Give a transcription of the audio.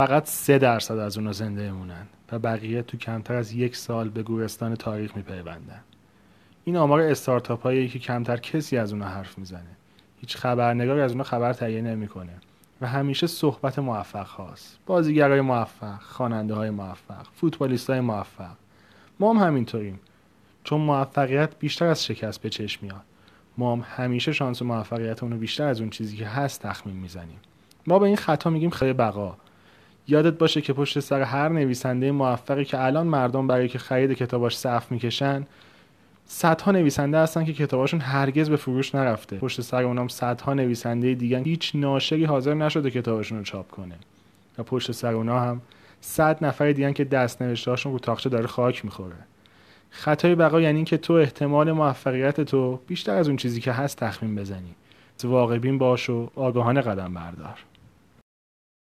فقط سه درصد از اونا زنده مونن و بقیه تو کمتر از یک سال به گورستان تاریخ میپیوندن. این آمار استارتاپ هایی که کمتر کسی از اونا حرف می‌زنه. هیچ خبرنگاری از اونا خبر تهیه نمی‌کنه و همیشه صحبت موفق هاست. بازیگرای موفق خواننده های موفق فوتبالیست های موفق. ما هم همینطوریم. چون موفقیت بیشتر از شکست به چشم میاد. ما هم همیشه شانس موفقیت اونو بیشتر از اون چیزی که هست تخمین می‌زنیم. ما به این خطا میگیم خیلی بقا. یادت باشه که پشت سر هر نویسنده موفقی که الان مردم برای که خرید کتاباش صف می‌کشن صدها نویسنده هستن که کتاباشون هرگز به فروش نرفته. پشت سر اونام صدها نویسنده دیگه هیچ ناشری حاضر نشده کتابشون رو چاپ کنه. و پشت سر اونا هم صد نفر دیگه که دست نوشتهاشون رو تاخچه داره خاک می‌خوره. خطای بقا یعنی که تو احتمال موفقیت تو بیشتر از اون چیزی که هست تخمین بزنی. واقع بین باش و آگاهانه قدم بردار.